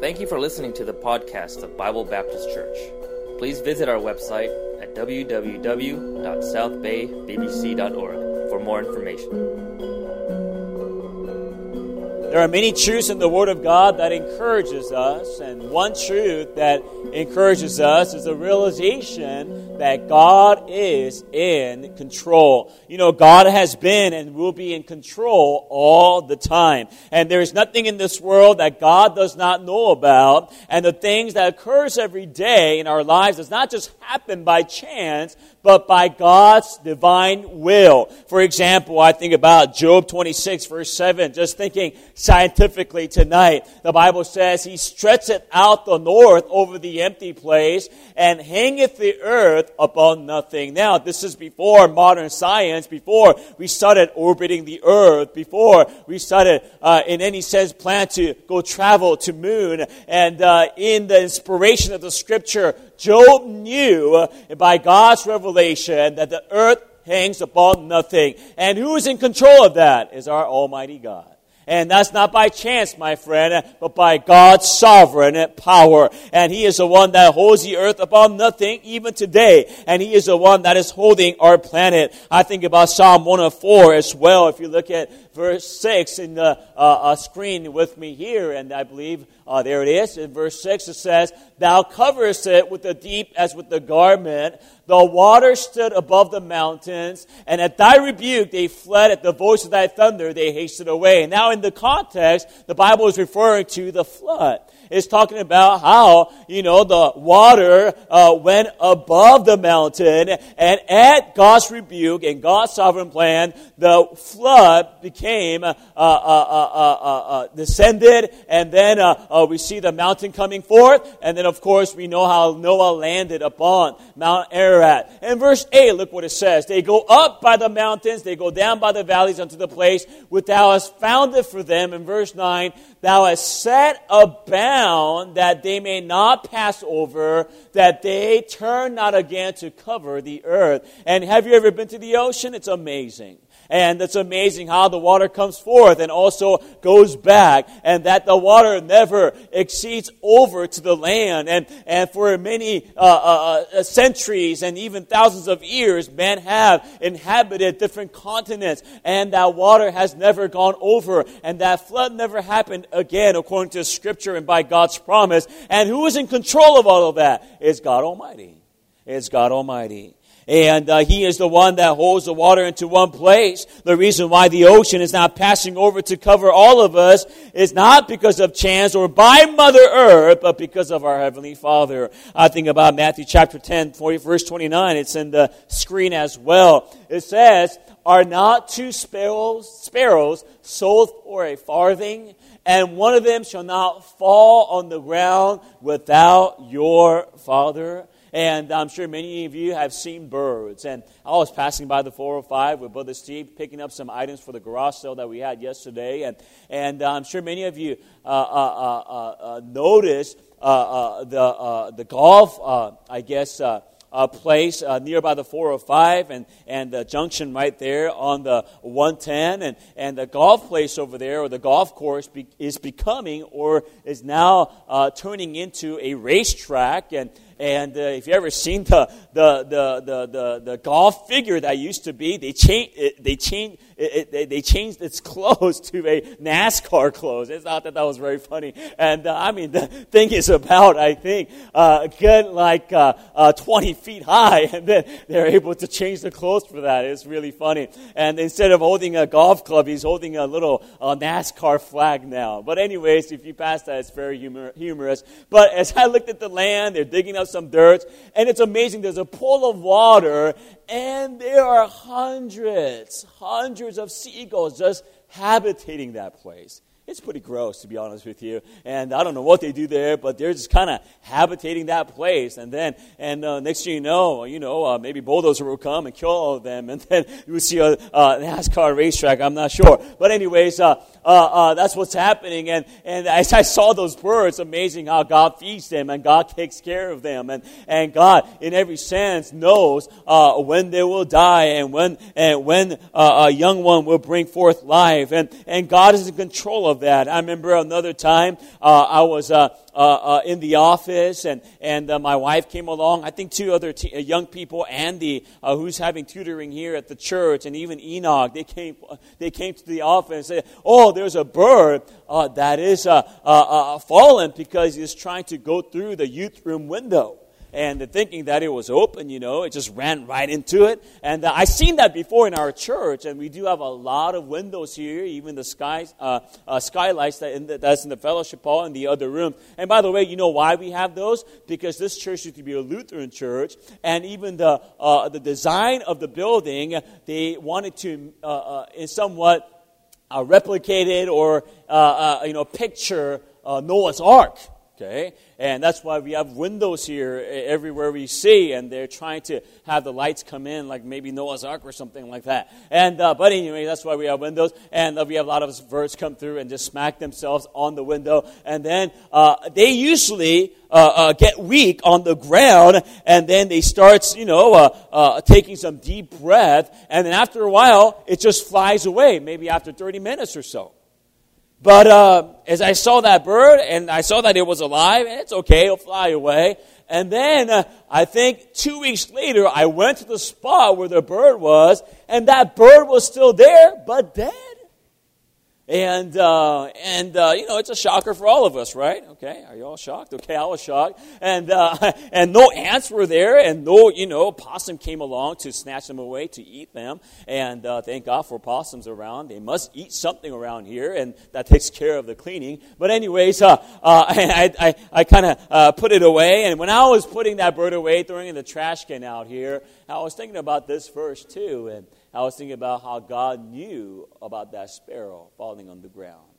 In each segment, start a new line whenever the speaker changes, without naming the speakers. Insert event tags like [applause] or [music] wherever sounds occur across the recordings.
Thank you for listening to the podcast of Bible Baptist Church. Please visit our website at www.southbaybbc.org for more information.
There are many truths in the Word of God that encourages us, and one truth that encourages us is the realization that God is in control. You know, God has been and will be in control all the time. And there is nothing in this world that God does not know about. And the things that occurs every day in our lives does not just happen by chance, but by God's divine will. For example, I think about Job 26 verse 7, just thinking scientifically tonight. The Bible says, He stretcheth out the north over the empty place and hangeth the earth upon nothing. Now, this is before modern science, before we started orbiting the earth, before we started, uh, in any sense, plan to go travel to moon. And uh, in the inspiration of the scripture, Job knew by God's revelation that the earth hangs upon nothing. And who is in control of that is our Almighty God. And that's not by chance, my friend, but by God's sovereign power. And He is the one that holds the earth upon nothing even today. And He is the one that is holding our planet. I think about Psalm 104 as well. If you look at verse 6 in the uh, uh, screen with me here, and I believe uh, there it is. In verse 6 it says, Thou coverest it with the deep as with the garment. The water stood above the mountains, and at thy rebuke they fled. At the voice of thy thunder they hasted away. Now, in the context, the Bible is referring to the flood is talking about how, you know, the water uh, went above the mountain, and at God's rebuke and God's sovereign plan, the flood became, uh, uh, uh, uh descended, and then we see the mountain coming forth, and then, of course, we know how Noah landed upon Mount Ararat. In verse 8, look what it says. They go up by the mountains, they go down by the valleys unto the place which thou hast founded for them. In verse 9, thou hast set a bound that they may not pass over, that they turn not again to cover the earth. And have you ever been to the ocean? It's amazing. And it's amazing how the water comes forth and also goes back, and that the water never exceeds over to the land. And, and for many uh, uh, uh, centuries and even thousands of years, men have inhabited different continents, and that water has never gone over, and that flood never happened again, according to Scripture and by God's promise. And who is in control of all of that? It's God Almighty. It's God Almighty and uh, he is the one that holds the water into one place. The reason why the ocean is not passing over to cover all of us is not because of chance or by Mother Earth, but because of our Heavenly Father. I think about Matthew chapter 10, 40, verse 29. It's in the screen as well. It says, Are not two sparrows, sparrows sold for a farthing? And one of them shall not fall on the ground without your Father and I'm sure many of you have seen birds. And I was passing by the 405 with Brother Steve, picking up some items for the garage sale that we had yesterday. And, and I'm sure many of you uh, uh, uh, uh noticed uh, uh, the, the golf, I guess, uh, place uh, nearby the 405 and, and the junction right there on the 110. And, and the golf place over there, or the golf course, be, is becoming or is now uh, turning into a racetrack. And, and uh, if you ever seen the, the, the, the, the, the golf figure that used to be, they changed, they it, they changed its [laughs] clothes to a NASCAR clothes. It's not that that was very funny. And uh, I mean, the thing is about, I think, uh, good like uh, uh, 20 feet high. [laughs] And then they're able to change the clothes for that. It's really funny. And instead of holding a golf club, he's holding a little uh, NASCAR flag now. But anyways, if you pass that, it's very humor- humorous. But as I looked at the land, they're digging up some dirt. And it's amazing. There's a pool of water and there are hundreds, hundreds of seagulls just habitating that place. It's pretty gross, to be honest with you. And I don't know what they do there, but they're just kind of habitating that place. And then, and uh, next thing you know, you know, uh, maybe bulldozer will come and kill all of them, and then you will see a uh, NASCAR racetrack. I'm not sure, but anyways, uh, uh, uh, that's what's happening. And and as [laughs] I saw those birds, amazing how God feeds them and God takes care of them, and and God, in every sense, knows when they will die and when and when a young one will bring forth life, and and God is in control of that. I remember another time uh, I was uh, uh, uh in the office and, and uh, my wife came along. I think two other uh, young people, Andy, who's having tutoring here at the church, and even Enoch, they came, they came to the office and said, Oh, there's a bird that is fallen because he's trying to go through the youth room window and the thinking that it was open, you know, it just ran right into it. And uh, I've seen that before in our church, and we do have a lot of windows here, even the sky, uh, uh, skylights that in the, that's in the fellowship hall and the other room. And by the way, you know why we have those? Because this church used to be a Lutheran church, and even the, uh, the design of the building, they wanted to, uh, uh, in somewhat, replicate it or, you know, picture Noah's Ark. Okay? And that's why we have windows here everywhere we see, and they're trying to have the lights come in, like maybe Noah's Ark or something like that. And uh, but anyway, that's why we have windows, and uh, we have a lot of birds come through and just smack themselves on the window, and then uh, they usually uh, uh, get weak on the ground, and then they start, you know, uh, taking some deep breath, and then after a while, it just flies away, maybe after 30 minutes or so. But uh, as I saw that bird and I saw that it was alive, and it's okay, it'll fly away. And then uh, I think two weeks later, I went to the spot where the bird was, and that bird was still there, but dead. And, uh, and uh, you know, it's a shocker for all of us, right? Okay, are you all shocked? Okay, I was shocked. And, uh, [laughs] and no ants were there, and no, you know, possum came along to snatch them away to eat them. And uh, thank God for possums around. They must eat something around here, and that takes care of the cleaning. But, anyways, uh, uh, [laughs] I, I, I kind of put it away. And when I was putting that bird away, throwing in the trash can out here, I was thinking about this verse too. And I was thinking about how God knew about that sparrow falling on the ground.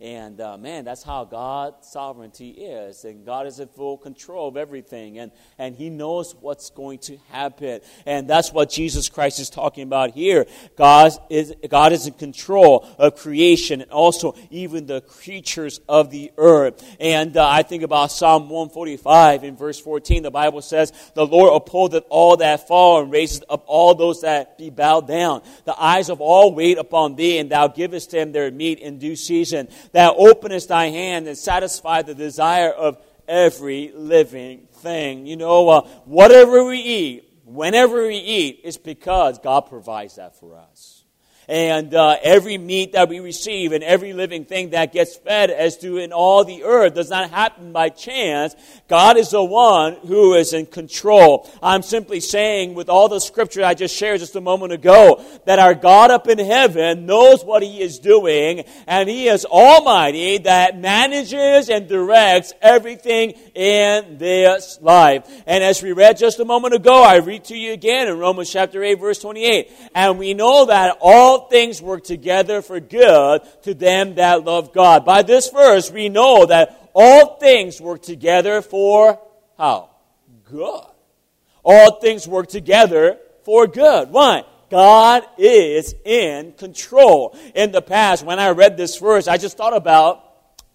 And uh, man, that's how God's sovereignty is. And God is in full control of everything. And, and He knows what's going to happen. And that's what Jesus Christ is talking about here. God is, God is in control of creation and also even the creatures of the earth. And uh, I think about Psalm 145 in verse 14. The Bible says, The Lord upholdeth all that fall and raises up all those that be bowed down. The eyes of all wait upon thee, and thou givest them their meat in due season. Thou openest thy hand and satisfy the desire of every living thing. You know, uh, whatever we eat, whenever we eat, it's because God provides that for us. And uh, every meat that we receive and every living thing that gets fed as to in all the earth does not happen by chance. God is the one who is in control. I'm simply saying, with all the scripture I just shared just a moment ago, that our God up in heaven knows what He is doing, and He is Almighty that manages and directs everything in this life. And as we read just a moment ago, I read to you again in Romans chapter 8, verse 28. And we know that all all things work together for good to them that love God. By this verse, we know that all things work together for how? Good. All things work together for good. Why? God is in control. In the past, when I read this verse, I just thought about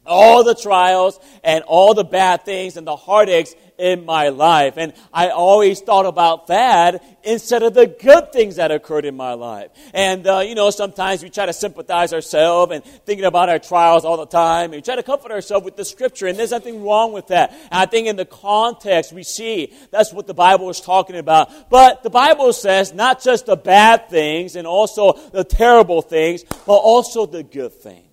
all the trials and all the bad things and the heartaches in my life. And I always thought about that instead of the good things that occurred in my life. And, uh, you know, sometimes we try to sympathize ourselves and thinking about our trials all the time. And we try to comfort ourselves with the scripture, and there's nothing wrong with that. And I think in the context we see that's what the Bible is talking about. But the Bible says not just the bad things and also the terrible things, but also the good things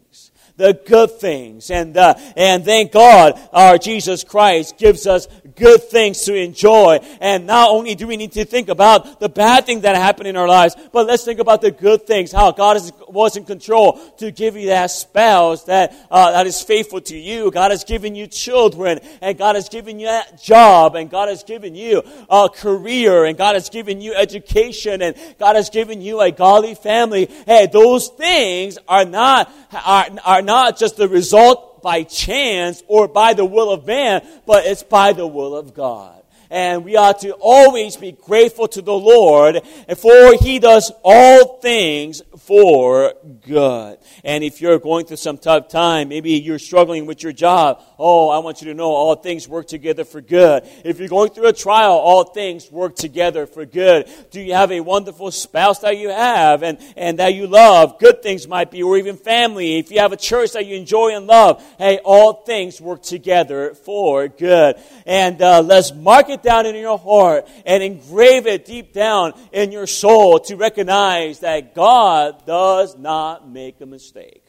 the good things. And, uh, and thank God our Jesus Christ gives us good things to enjoy. And not only do we need to think about the bad things that happen in our lives, but let's think about the good things, how God is, was in control to give you that spouse that, uh, that is faithful to you. God has given you children, and God has given you that job, and God has given you a career, and God has given you education, and God has given you a godly family. Hey, those things are not, are, are not just the result by chance or by the will of man, but it's by the will of God. And we ought to always be grateful to the Lord, for He does all things for good. And if you're going through some tough time, maybe you're struggling with your job, oh, I want you to know all things work together for good. If you're going through a trial, all things work together for good. Do you have a wonderful spouse that you have and, and that you love? Good things might be, or even family. If you have a church that you enjoy and love, hey, all things work together for good. And uh, let's mark it down in your heart and engrave it deep down in your soul to recognize that God does not make a mistake.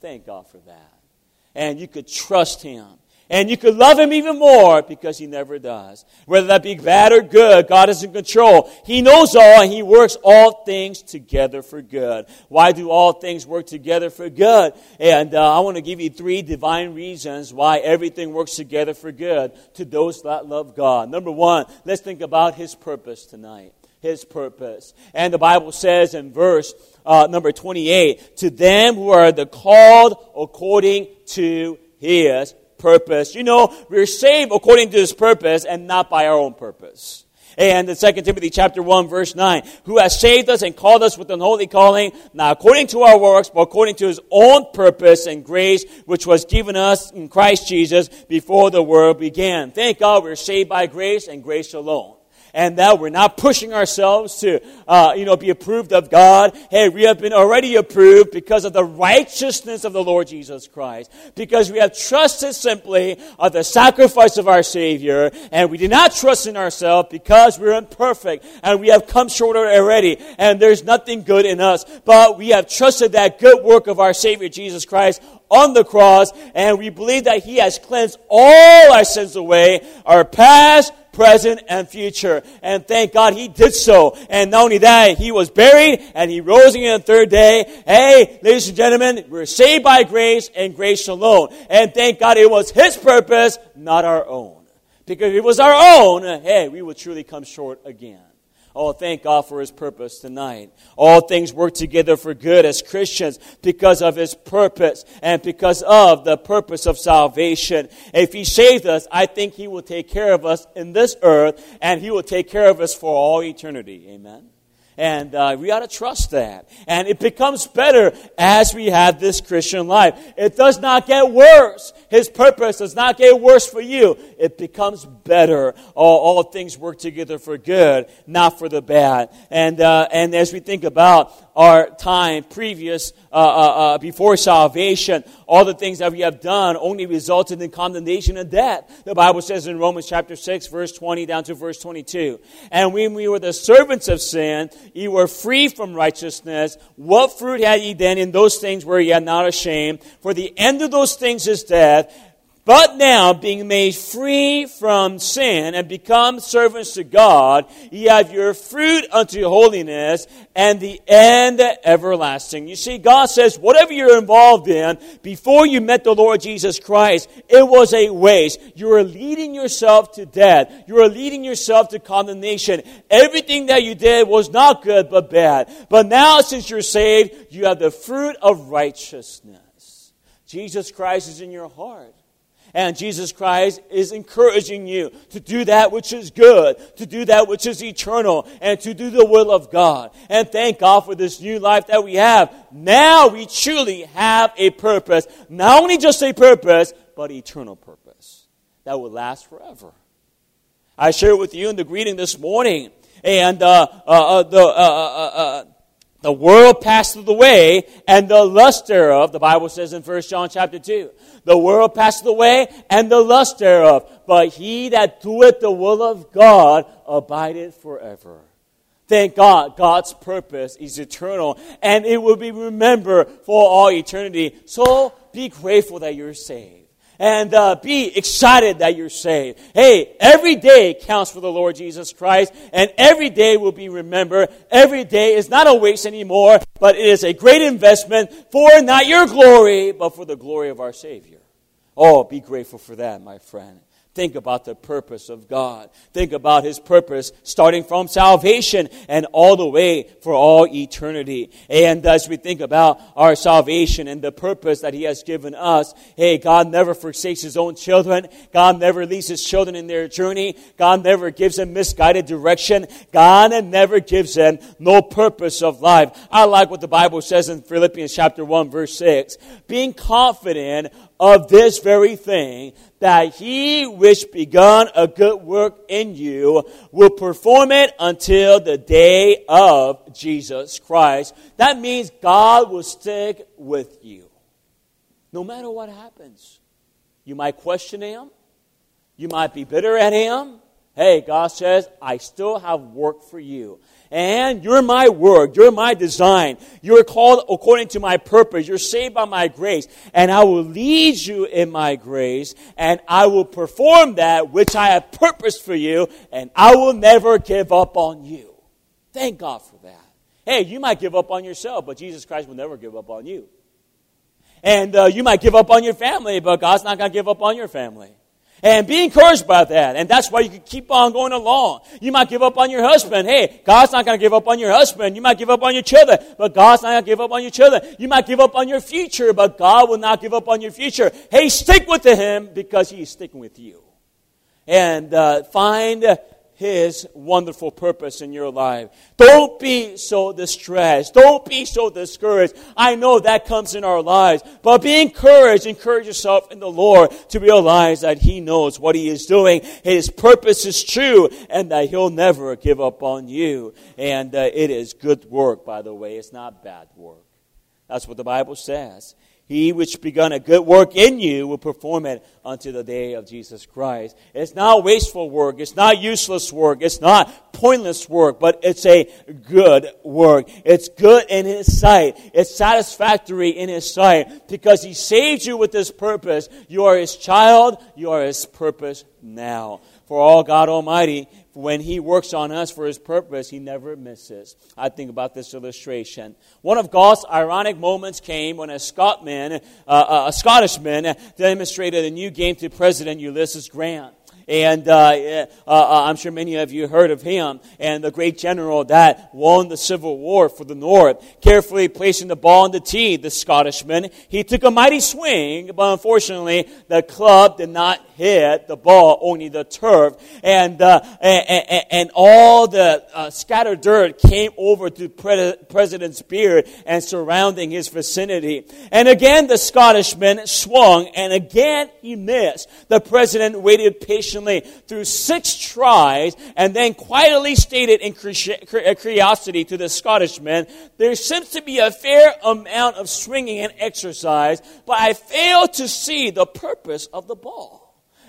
Thank God for that. And you could trust Him and you could love him even more because he never does. Whether that be bad or good, God is in control. He knows all and he works all things together for good. Why do all things work together for good? And uh, I want to give you three divine reasons why everything works together for good to those that love God. Number one, let's think about his purpose tonight. His purpose. And the Bible says in verse uh, number 28, to them who are the called according to his purpose. You know, we're saved according to his purpose and not by our own purpose. And in 2 Timothy chapter 1 verse 9, who has saved us and called us with an holy calling, not according to our works, but according to his own purpose and grace, which was given us in Christ Jesus before the world began. Thank God we're saved by grace and grace alone and that we're not pushing ourselves to, uh, you know, be approved of God. Hey, we have been already approved because of the righteousness of the Lord Jesus Christ, because we have trusted simply of the sacrifice of our Savior, and we do not trust in ourselves because we're imperfect and we have come short already, and there's nothing good in us. But we have trusted that good work of our Savior Jesus Christ on the cross, and we believe that He has cleansed all our sins away, our past, present, and future. And thank God He did so. And not only that, He was buried and He rose again the third day. Hey, ladies and gentlemen, we're saved by grace and grace alone. And thank God it was His purpose, not our own. Because if it was our own, hey, we would truly come short again. Oh, thank God for His purpose tonight. All things work together for good as Christians because of His purpose and because of the purpose of salvation. If He saved us, I think He will take care of us in this earth and He will take care of us for all eternity. Amen. And uh, we ought to trust that. And it becomes better as we have this Christian life. It does not get worse. His purpose does not get worse for you. It becomes better. All, all things work together for good, not for the bad. And, uh, and as we think about our time previous, uh, uh, uh, before salvation, all the things that we have done only resulted in condemnation and death. The Bible says in Romans chapter 6, verse 20 down to verse 22. And when we were the servants of sin, ye were free from righteousness. What fruit had ye then in those things where ye are not ashamed? For the end of those things is death. But now, being made free from sin and become servants to God, ye have your fruit unto holiness and the end everlasting. You see, God says, whatever you're involved in, before you met the Lord Jesus Christ, it was a waste. You were leading yourself to death. You were leading yourself to condemnation. Everything that you did was not good, but bad. But now, since you're saved, you have the fruit of righteousness. Jesus Christ is in your heart. And Jesus Christ is encouraging you to do that which is good, to do that which is eternal, and to do the will of God. And thank God for this new life that we have. Now we truly have a purpose. Not only just a purpose, but eternal purpose that will last forever. I shared with you in the greeting this morning, and uh, uh, uh the uh, uh, uh, the world passeth away, and the lust thereof, the Bible says in 1 John chapter 2. The world passeth away, and the lust thereof. But he that doeth the will of God abideth forever. Thank God, God's purpose is eternal, and it will be remembered for all eternity. So be grateful that you're saved and uh, be excited that you're saved. Hey, every day counts for the Lord Jesus Christ, and every day will be remembered. Every day is not a waste anymore, but it is a great investment for not your glory, but for the glory of our Savior. Oh, be grateful for that, my friend. Think about the purpose of God. Think about His purpose starting from salvation and all the way for all eternity. And as we think about our salvation and the purpose that He has given us, hey, God never forsakes His own children. God never leaves His children in their journey. God never gives them misguided direction. God never gives them no purpose of life. I like what the Bible says in Philippians chapter 1 verse 6. Being confident of this very thing, that he which begun a good work in you will perform it until the day of Jesus Christ. That means God will stick with you. No matter what happens. You might question him. You might be bitter at him. Hey, God says, I still have work for you. And you're my work. You're my design. You're called according to my purpose. You're saved by my grace. And I will lead you in my grace. And I will perform that which I have purposed for you. And I will never give up on you. Thank God for that. Hey, you might give up on yourself, but Jesus Christ will never give up on you. And uh, you might give up on your family, but God's not going to give up on your family. And be encouraged by that. And that's why you can keep on going along. You might give up on your husband. Hey, God's not going to give up on your husband. You might give up on your children, but God's not going to give up on your children. You might give up on your future, but God will not give up on your future. Hey, stick with Him because He's sticking with you. And uh, find his wonderful purpose in your life. Don't be so distressed. Don't be so discouraged. I know that comes in our lives, but be encouraged. Encourage yourself in the Lord to realize that He knows what He is doing. His purpose is true and that He'll never give up on you. And uh, it is good work, by the way. It's not bad work. That's what the Bible says. He which begun a good work in you will perform it unto the day of Jesus Christ. It's not wasteful work. It's not useless work. It's not pointless work, but it's a good work. It's good in His sight. It's satisfactory in His sight because He saved you with this purpose. You are His child. You are His purpose now. For all God Almighty when he works on us for his purpose, he never misses. I think about this illustration. One of God's ironic moments came when a Scotsman, uh, uh a Scottishman, demonstrated a new game to President Ulysses Grant. And uh, uh, uh, I'm sure many of you heard of him and the great general that won the Civil War for the North. Carefully placing the ball on the tee, the Scottishman, he took a mighty swing, but unfortunately the club did not hit the ball, only the turf. And, uh, and, and, all the uh, scattered dirt came over to pre- President's beard and surrounding his vicinity. And again the Scottishman swung, and again he missed. The president waited patiently patiently through six tries and then quietly stated in uh, curiosity to the Scottish Scottishman, there seems to be a fair amount of swinging and exercise, but I fail to see the purpose of the ball.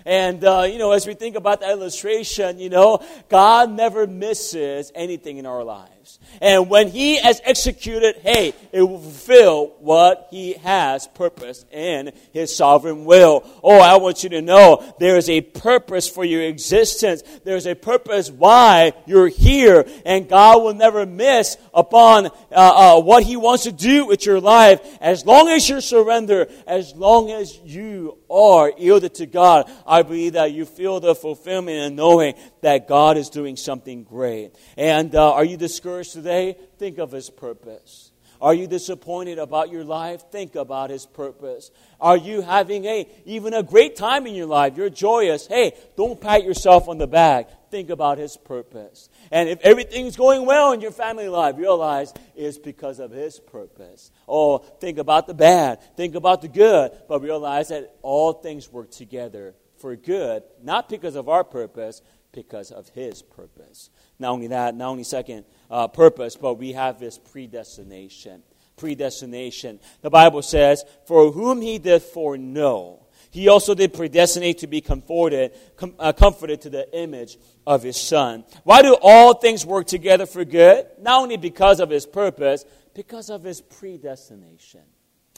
And, uh, you know, as we think about that illustration, you know, God never misses anything in our lives. And when He has executed, hey, it will fulfill what He has purpose in His sovereign will. Oh, I want you to know there is a purpose for your existence. There's a purpose why you're here. And God will never miss upon uh, uh, what He wants to do with your life as long as you surrender, as long as you are yielded to God. Believe that you feel the fulfillment and knowing that God is doing something great. And uh, are you discouraged today? Think of His purpose. Are you disappointed about your life? Think about His purpose. Are you having a even a great time in your life? You're joyous. Hey, don't pat yourself on the back. Think about His purpose. And if everything's going well in your family life, realize it's because of His purpose. Oh, think about the bad. Think about the good. But realize that all things work together for good, not because of our purpose, because of His purpose. Not only that, not only second uh, purpose, but we have this predestination. Predestination. The Bible says, For whom He did foreknow, He also did predestinate to be comforted, com- uh, comforted to the image of His Son. Why do all things work together for good? Not only because of His purpose, because of His predestination.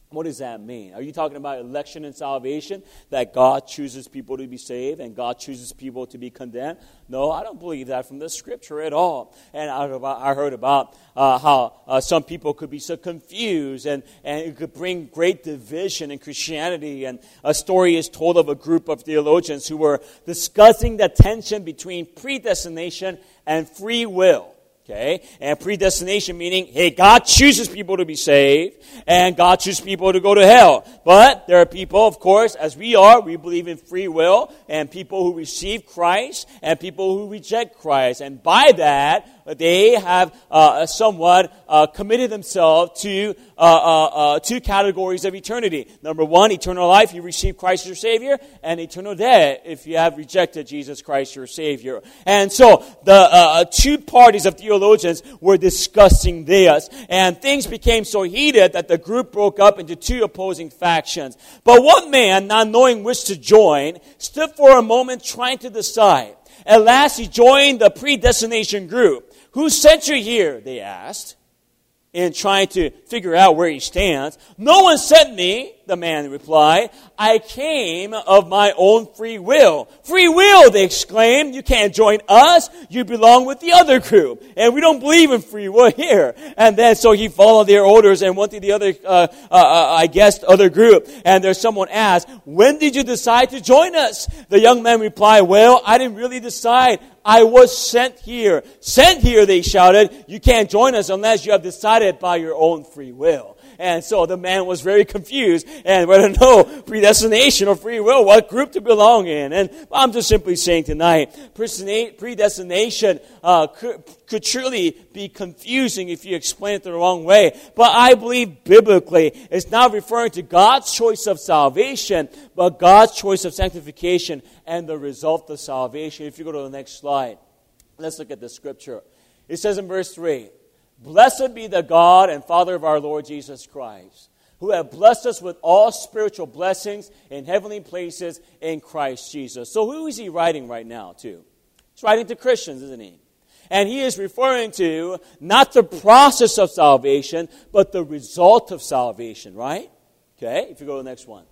What does that mean? Are you talking about election and salvation? That God chooses people to be saved and God chooses people to be condemned? No, I don't believe that from the scripture at all. And I heard about uh, how uh, some people could be so confused and, and it could bring great division in Christianity. And a story is told of a group of theologians who were discussing the tension between predestination and free will. Okay? And predestination meaning, hey, God chooses people to be saved, and God chooses people to go to hell. But there are people, of course, as we are, we believe in free will, and people who receive Christ, and people who reject Christ. And by that, they have uh, somewhat uh, committed themselves to uh, uh, uh, two categories of eternity. Number one, eternal life, you receive Christ your Savior, and eternal death if you have rejected Jesus Christ your Savior. And so the uh, two parties of theologians were discussing this, and things became so heated that the group broke up into two opposing factions. But one man, not knowing which to join, stood for a moment trying to decide. At last, he joined the predestination group. Who sent you here? They asked, in trying to figure out where he stands. No one sent me, the man replied. I came of my own free will. Free will, they exclaimed. You can't join us. You belong with the other group. And we don't believe in free will here. And then so he followed their orders and went to the other, uh, uh, uh, I guess, other group. And there's someone asked, when did you decide to join us? The young man replied, well, I didn't really decide. I was sent here. Sent here, they shouted. You can't join us unless you have decided by your own free will. And so the man was very confused and whether know predestination or free will, what group to belong in. And I'm just simply saying tonight, predestination uh, could, could truly be confusing if you explain it the wrong way. But I believe biblically it's not referring to God's choice of salvation, but God's choice of sanctification and the result of salvation. If you go to the next slide, let's look at the scripture. It says in verse 3 Blessed be the God and Father of our Lord Jesus Christ, who have blessed us with all spiritual blessings in heavenly places in Christ Jesus. So, who is he writing right now to? He's writing to Christians, isn't he? And he is referring to not the process of salvation, but the result of salvation, right? Okay, if you go to the next one.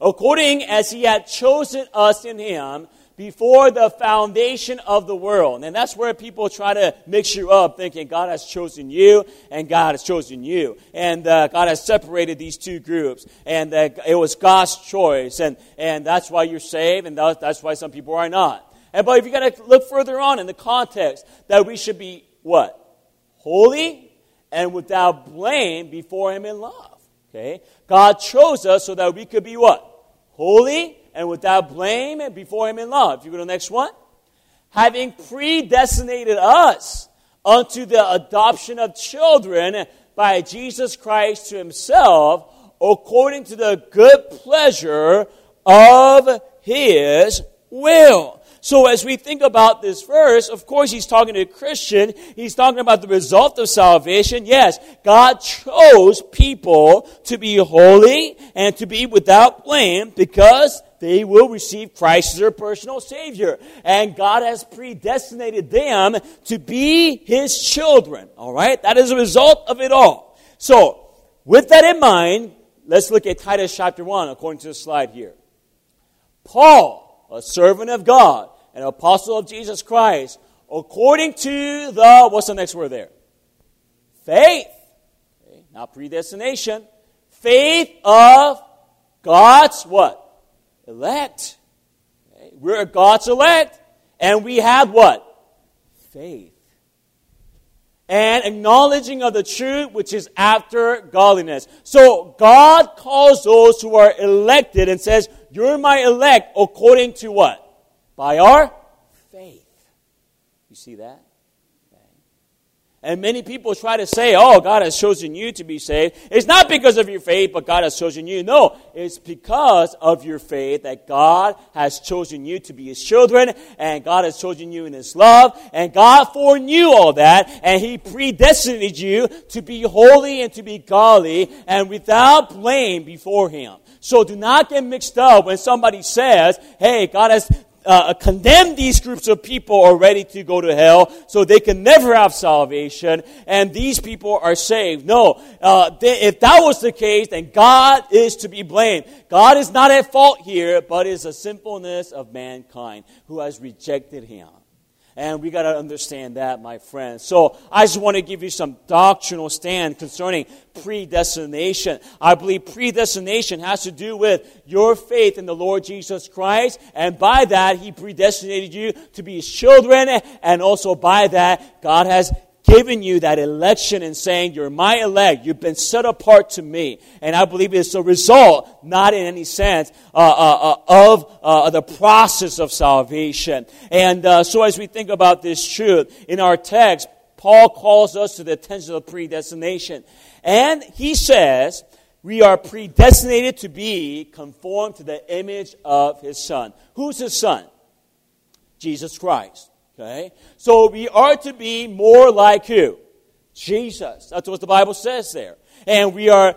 According as he had chosen us in him before the foundation of the world. And that's where people try to mix you up, thinking God has chosen you and God has chosen you. And uh, God has separated these two groups. And uh, it was God's choice. And, and that's why you're saved, and that's why some people are not. And but if you got to look further on in the context, that we should be what? Holy and without blame before Him in love. Okay? God chose us so that we could be what? Holy and without blame and before him in love. If you go to the next one. Having predestinated us unto the adoption of children by Jesus Christ to himself, according to the good pleasure of his will. So as we think about this verse, of course he's talking to a Christian. He's talking about the result of salvation. Yes, God chose people to be holy and to be without blame because they will receive Christ as their personal Savior. And God has predestinated them to be His children. All right? That is a result of it all. So, with that in mind, let's look at Titus chapter 1 according to the slide here. Paul, a servant of God, an apostle of Jesus Christ, according to the, what's the next word there? Faith. Okay, not predestination. Faith of God's what? Elect. We're God's elect, and we have what? Faith. And acknowledging of the truth which is after godliness. So God calls those who are elected and says, You're my elect according to what? By our faith. You see that? And many people try to say, oh, God has chosen you to be saved. It's not because of your faith, but God has chosen you. No, it's because of your faith that God has chosen you to be His children, and God has chosen you in His love, and God foreknew all that, and He predestinated you to be holy and to be godly, and without blame before Him. So do not get mixed up when somebody says, hey, God has uh, condemn these groups of people are ready to go to hell, so they can never have salvation, and these people are saved. No, uh, they, if that was the case, then God is to be blamed. God is not at fault here, but is a sinfulness of mankind who has rejected Him. And we got to understand that, my friends. So I just want to give you some doctrinal stand concerning predestination. I believe predestination has to do with your faith in the Lord Jesus Christ. And by that, He predestinated you to be His children. And also by that, God has given you that election and saying, You're my elect. You've been set apart to me. And I believe it's a result, not in any sense, uh, uh, uh, of uh, the process of salvation. And uh, so as we think about this truth, in our text, Paul calls us to the attention of predestination. And he says, we are predestinated to be conformed to the image of his son. Who's his son? Jesus Christ. Okay? So we are to be more like who? Jesus. That's what the Bible says there. And we are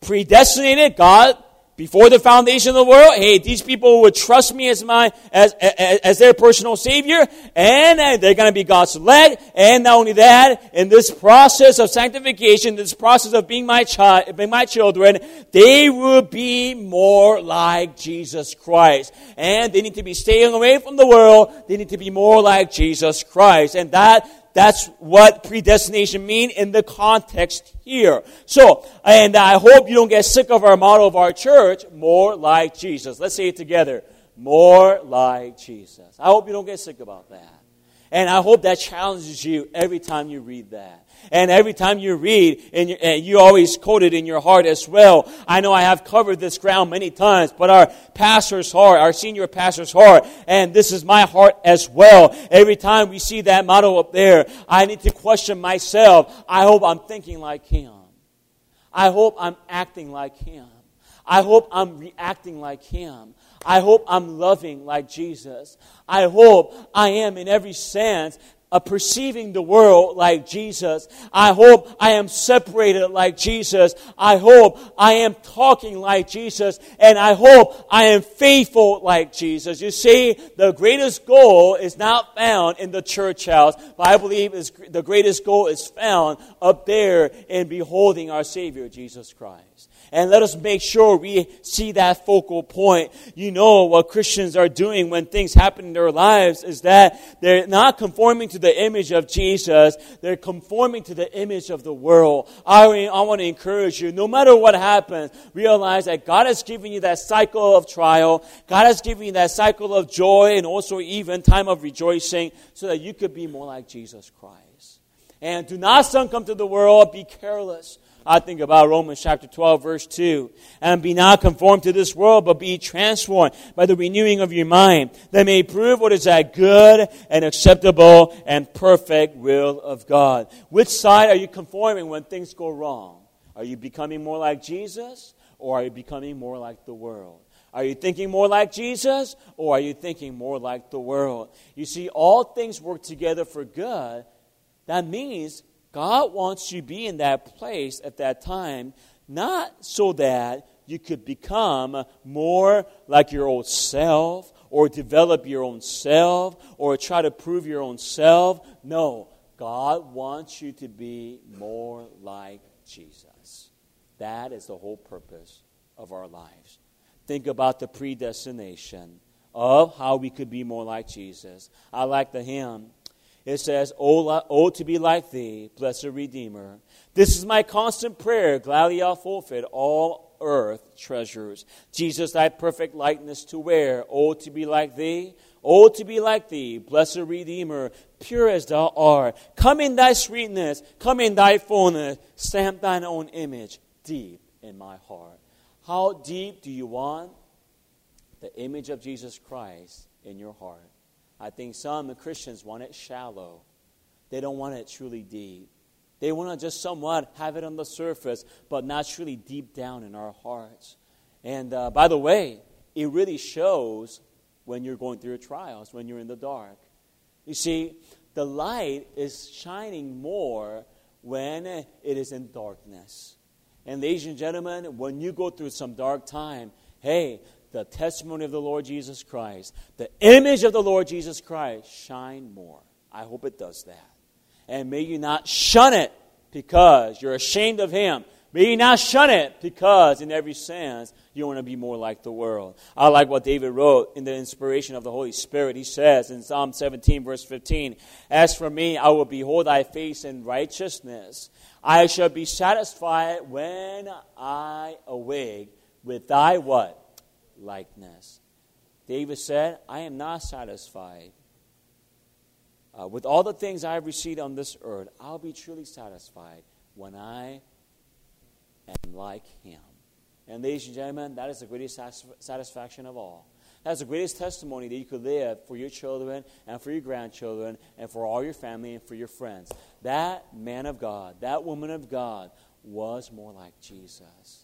predestinated. God before the foundation of the world, hey, these people would trust me as my as as, as their personal savior, and they're going to be God's elect. And not only that, in this process of sanctification, this process of being my child, being my children, they will be more like Jesus Christ. And they need to be staying away from the world. They need to be more like Jesus Christ, and that that's what predestination mean in the context here. So, and I hope you don't get sick of our motto of our church, more like Jesus. Let's say it together. More like Jesus. I hope you don't get sick about that. And I hope that challenges you every time you read that. And every time you read, and you, and you, always quote it in your heart as well. I know I have covered this ground many times, but our pastor's heart, our senior pastor's heart, and this is my heart as well. Every time we see that motto up there, I need to question myself. I hope I'm thinking like him. I hope I'm acting like him. I hope I'm reacting like him. I hope I'm loving like Jesus. I hope I am in every sense of perceiving the world like Jesus. I hope I am separated like Jesus. I hope I am talking like Jesus. And I hope I am faithful like Jesus. You see, the greatest goal is not found in the church house, but I believe is the greatest goal is found up there in beholding our Savior, Jesus Christ. And let us make sure we see that focal point. You know what Christians are doing when things happen in their lives is that they're not conforming to the image of Jesus, they're conforming to the image of the world. I, I want to encourage you, no matter what happens, realize that God has given you that cycle of trial, God has given you that cycle of joy and also even time of rejoicing so that you could be more like Jesus Christ. And do not succumb to the world, be careless. I think about Romans chapter 12, verse 2. And be not conformed to this world, but be transformed by the renewing of your mind, that may prove what is that good and acceptable and perfect will of God. Which side are you conforming when things go wrong? Are you becoming more like Jesus, or are you becoming more like the world? Are you thinking more like Jesus, or are you thinking more like the world? You see, all things work together for good. That means God wants you to be in that place at that time, not so that you could become more like your old self or develop your own self or try to prove your own self. No, God wants you to be more like Jesus. That is the whole purpose of our lives. Think about the predestination of how we could be more like Jesus. I like the hymn it says, oh, oh, to be like thee, blessed Redeemer. This is my constant prayer. Gladly I'll forfeit all earth treasures. Jesus, thy perfect likeness to wear. Oh, to be like thee. Oh, to be like thee, blessed Redeemer, pure as thou art. Come in thy sweetness, come in thy fullness, stamp thine own image deep in my heart. How deep do you want the image of Jesus Christ in your heart? I think some Christians want it shallow. They don't want it truly deep. They want to just somewhat have it on the surface, but not truly deep down in our hearts. And uh, by the way, it really shows when you're going through trials, when you're in the dark. You see, the light is shining more when it is in darkness. And ladies and gentlemen, when you go through some dark time, hey, the testimony of the Lord Jesus Christ, the image of the Lord Jesus Christ, shine more. I hope it does that. And may you not shun it because you're ashamed of Him. May you not shun it because, in every sense, you want to be more like the world. I like what David wrote in the inspiration of the Holy Spirit. He says in Psalm 17, verse 15, As for me, I will behold thy face in righteousness. I shall be satisfied when I awake with thy what? Likeness. David said, I am not satisfied. Uh, with all the things I have received on this earth, I'll be truly satisfied when I am like him. And ladies and gentlemen, that is the greatest satisfaction of all. That's the greatest testimony that you could live for your children and for your grandchildren and for all your family and for your friends. That man of God, that woman of God was more like Jesus.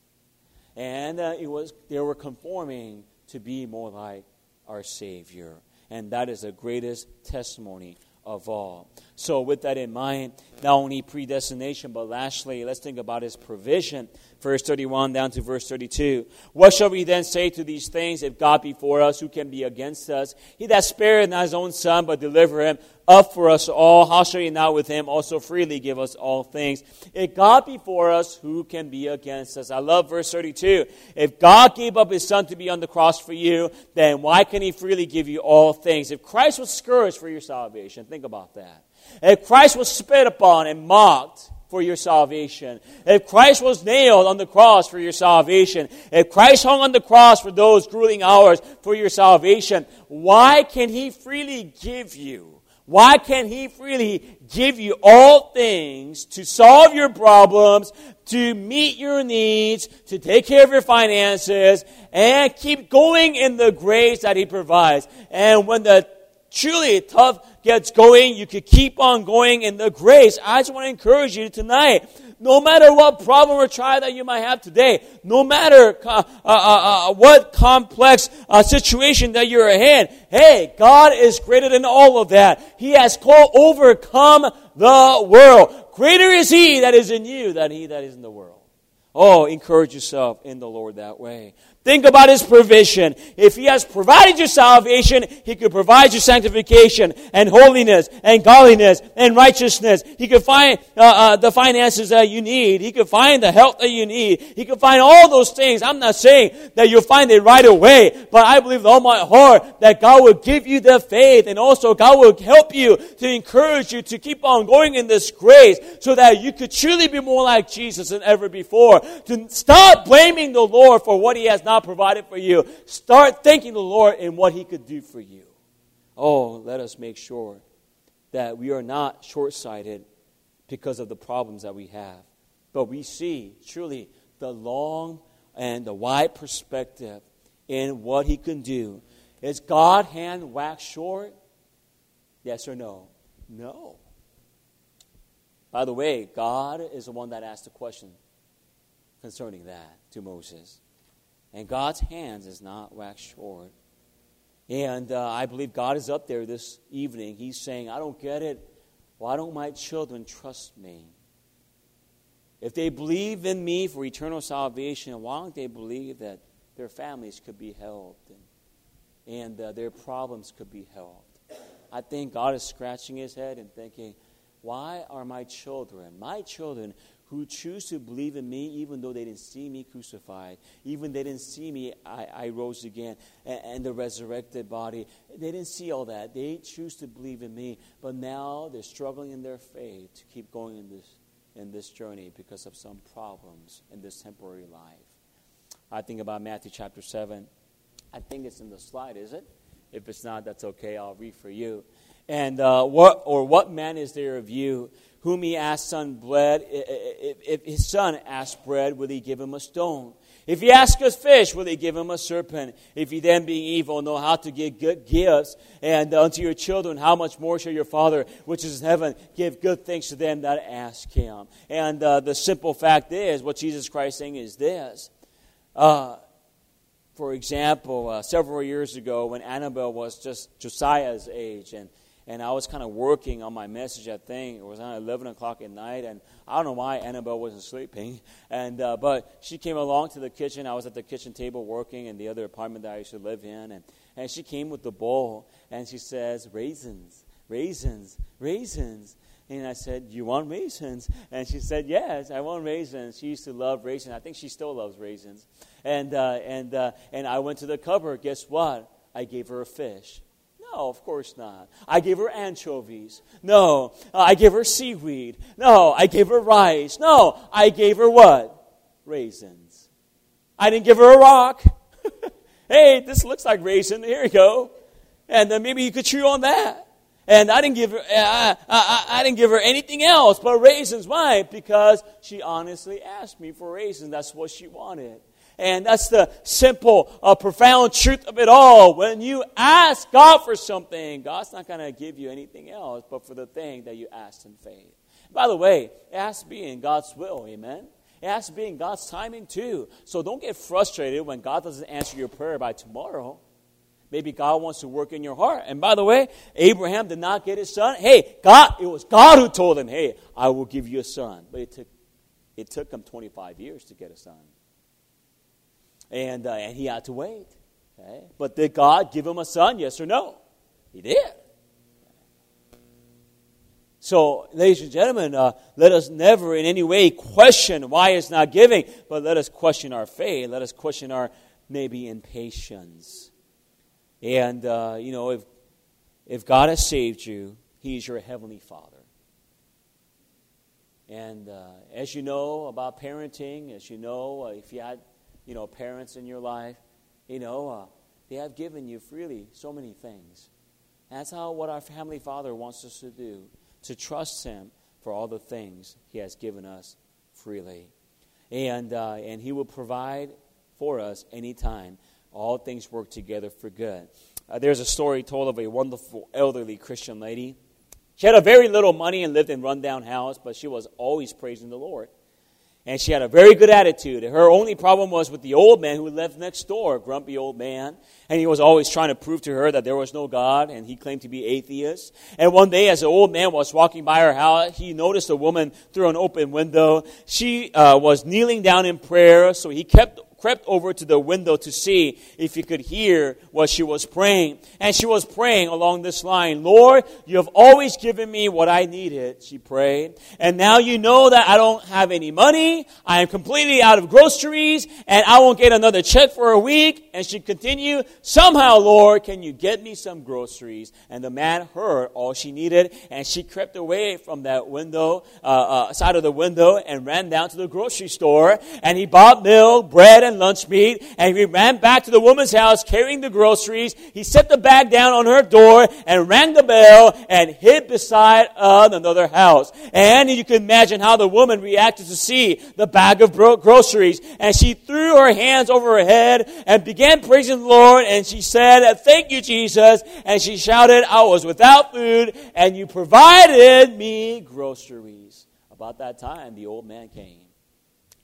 And uh, it was, they were conforming to be more like our Savior. And that is the greatest testimony of all. So, with that in mind, not only predestination, but lastly, let's think about his provision. Verse 31 down to verse 32. What shall we then say to these things? If God be for us, who can be against us? He that spared not his own son, but delivered him up for us all, how shall he not with him also freely give us all things? If God be for us, who can be against us? I love verse 32. If God gave up his son to be on the cross for you, then why can he freely give you all things? If Christ was scourged for your salvation, think about that. If Christ was spit upon and mocked for your salvation, if Christ was nailed on the cross for your salvation, if Christ hung on the cross for those grueling hours for your salvation, why can He freely give you? Why can't He freely give you all things to solve your problems, to meet your needs, to take care of your finances, and keep going in the grace that He provides? And when the truly tough gets going, you can keep on going in the grace. I just want to encourage you tonight. No matter what problem or trial that you might have today, no matter uh, uh, uh, what complex uh, situation that you're in, hey, God is greater than all of that. He has called, overcome the world. Greater is He that is in you than He that is in the world. Oh, encourage yourself in the Lord that way. Think about His provision. If He has provided your salvation, He could provide your sanctification and holiness and godliness and righteousness. He could find uh, uh, the finances that you need. He could find the health that you need. He could find all those things. I'm not saying that you'll find it right away, but I believe with all my heart that God will give you the faith and also God will help you to encourage you to keep on going in this grace so that you could truly be more like Jesus than ever before. To stop blaming the Lord for what He has not not provided for you, start thanking the Lord in what He could do for you. Oh, let us make sure that we are not short sighted because of the problems that we have, but we see truly the long and the wide perspective in what He can do. Is God hand wax short? Yes or no? No. By the way, God is the one that asked the question concerning that to Moses. And God's hands is not waxed short. And uh, I believe God is up there this evening. He's saying, I don't get it. Why don't my children trust me? If they believe in me for eternal salvation, why don't they believe that their families could be helped and, and uh, their problems could be helped? I think God is scratching his head and thinking, why are my children, my children who choose to believe in me even though they didn't see me crucified, even they didn't see me, I, I rose again, and, and, the resurrected body. They didn't see all that. They choose to believe in me, but now they're struggling in their faith to keep going in this, in this journey because of some problems in this temporary life. I think about Matthew chapter 7. I think it's in the slide, is it? If it's not, that's okay. I'll read for you. And uh, what or what man is there of you whom he asked son bread, if his son asked bread, will he give him a stone? If he asks a fish, will he give him a serpent? If he then, being evil, know how to give good gifts and unto your children, how much more shall your Father, which is in heaven, give good things to them that ask him? And uh, the simple fact is, what Jesus Christ is saying is this. Uh, for example, uh, several years ago, when Annabelle was just Josiah's age, and and I was kind of working on my message. I think it was around 11 o'clock at night, and I don't know why Annabelle wasn't sleeping. [laughs] And uh, but she came along to the kitchen. I was at the kitchen table working in the other apartment that I used to live in, and and she came with the bowl, and she says, "Raisins, raisins, raisins." And I said, You want raisins? And she said, Yes, I want raisins. She used to love raisins. I think she still loves raisins. And, uh, and, uh, and I went to the cupboard. Guess what? I gave her a fish. No, of course not. I gave her anchovies. No, uh, I gave her seaweed. No, I gave her rice. No, I gave her what? Raisins. I didn't give her a rock. [laughs] hey, this looks like raisin. Here you go. And then maybe you could chew on that. And I didn't give her, uh, I, I, I, didn't give her anything else but raisins. Why? Because she honestly asked me for raisins. That's what she wanted. And that's the simple, uh, profound truth of it all. When you ask God for something, God's not going to give you anything else but for the thing that you asked in faith. By the way, it has to be in God's will. Amen. It has to be in God's timing too. So don't get frustrated when God doesn't answer your prayer by tomorrow. Maybe God wants to work in your heart. And by the way, Abraham did not get his son. Hey, God, it was God who told him, hey, I will give you a son. But it took, it took him 25 years to get a son. And, uh, and he had to wait. Okay? But did God give him a son, yes or no? He did. So, ladies and gentlemen, uh, let us never in any way question why it's not giving, but let us question our faith. Let us question our maybe impatience. And, uh, you know, if, if God has saved you, He's your Heavenly Father. And uh, as you know about parenting, as you know, uh, if you had, you know, parents in your life, you know, uh, they have given you freely so many things. that's how what our Heavenly Father wants us to do, to trust Him for all the things He has given us freely. And, uh, and He will provide for us anytime all things work together for good. Uh, there's a story told of a wonderful elderly Christian lady. She had a very little money and lived in a rundown house, but she was always praising the Lord. And she had a very good attitude. Her only problem was with the old man who lived next door, grumpy old man. And he was always trying to prove to her that there was no God, and he claimed to be atheist. And one day, as the old man was walking by her house, he noticed a woman through an open window. She uh, was kneeling down in prayer, so he kept crept over to the window to see if he could hear what she was praying. And she was praying along this line Lord, you have always given me what I needed, she prayed. And now you know that I don't have any money. I am completely out of groceries, and I won't get another check for a week. And she continued, Somehow, Lord, can you get me some groceries? And the man heard all she needed, and she crept away from that window, uh, uh, side of the window, and ran down to the grocery store. And he bought milk, bread, and and lunch meat, and he ran back to the woman's house carrying the groceries. He set the bag down on her door and rang the bell and hid beside another house. And you can imagine how the woman reacted to see the bag of groceries. And she threw her hands over her head and began praising the Lord. And she said, Thank you, Jesus. And she shouted, I was without food, and you provided me groceries. About that time, the old man came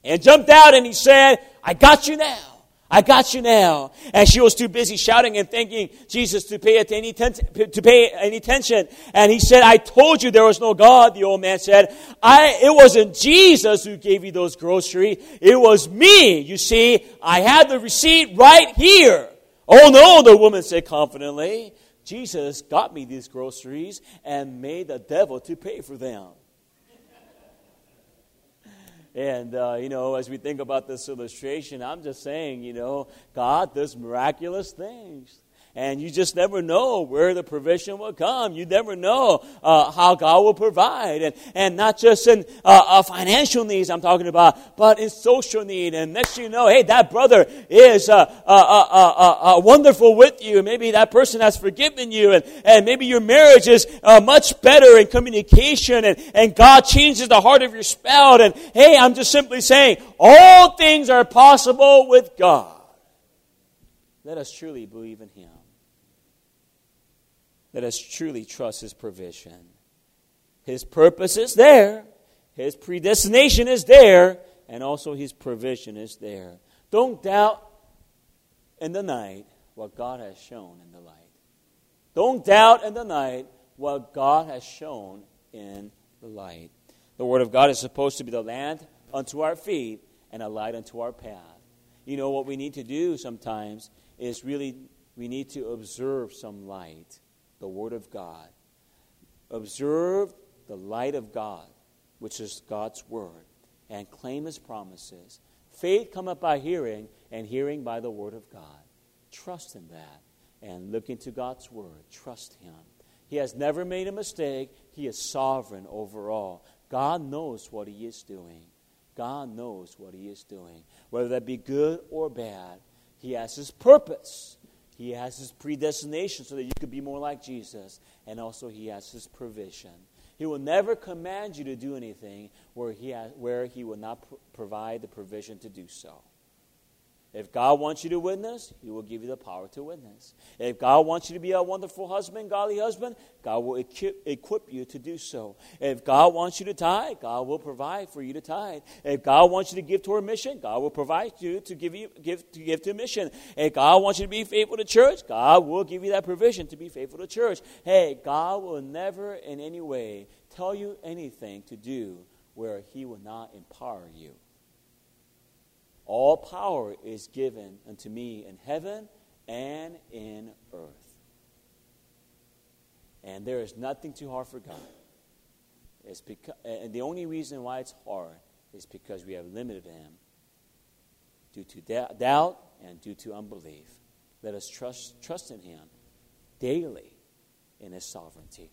and jumped out and he said, I got you now. I got you now. And she was too busy shouting and thanking Jesus to pay, any to pay any attention. And he said, I told you there was no God, the old man said. I, it wasn't Jesus who gave you those groceries. It was me. You see, I had the receipt right here. Oh no, the woman said confidently. Jesus got me these groceries and made the devil to pay for them. And, uh, you know, as we think about this illustration, I'm just saying, you know, God does miraculous things. And you just never know where the provision will come. You never know uh, how God will provide. And, and not just in uh, uh, financial needs I'm talking about, but in social need. And next you know, hey, that brother is uh, uh, uh, wonderful with you. Maybe that person has forgiven you. And, and maybe your marriage is much better in communication. And, and God changes the heart of your spouse. And hey, I'm just simply saying, all things are possible with God. Let us truly believe in Him. Let us truly trust His provision. His purpose is there, His predestination is there, and also His provision is there. Don't doubt in the night what God has shown in the light. Don't doubt in the night what God has shown in the light. The Word of God is supposed to be the lamp unto our feet and a light unto our path. You know, what we need to do sometimes is really, we need to observe some light, the Word of God. Observe the light of God, which is God's Word, and claim His promises. Faith cometh by hearing, and hearing by the Word of God. Trust in that and look into God's Word. Trust Him. He has never made a mistake. He is sovereign over all. God knows what He is doing. God knows what He is doing. Whether that be good or bad, He has His purpose. He has His predestination so that you could be more like Jesus. And also, He has His provision. He will never command you to do anything where He, has, where he will not pr- provide the provision to do so. If God wants you to witness, He will give you the power to witness. If God wants you to be a wonderful husband, godly husband, God will equip, you to do so. If God wants you to tithe, God will provide for you to tithe. If God wants you to give to a mission, God will provide you to give you give to give to mission. If God wants you to be faithful to church, God will give you that provision to be faithful to church. Hey, God will never in any way tell you anything to do where He will not empower you. All power is given unto me in heaven and in earth. And there is nothing too hard for God. It's because, and the only reason why it's hard is because we have limited Him due to doubt and due to unbelief. Let us trust, trust in Him daily in His sovereignty.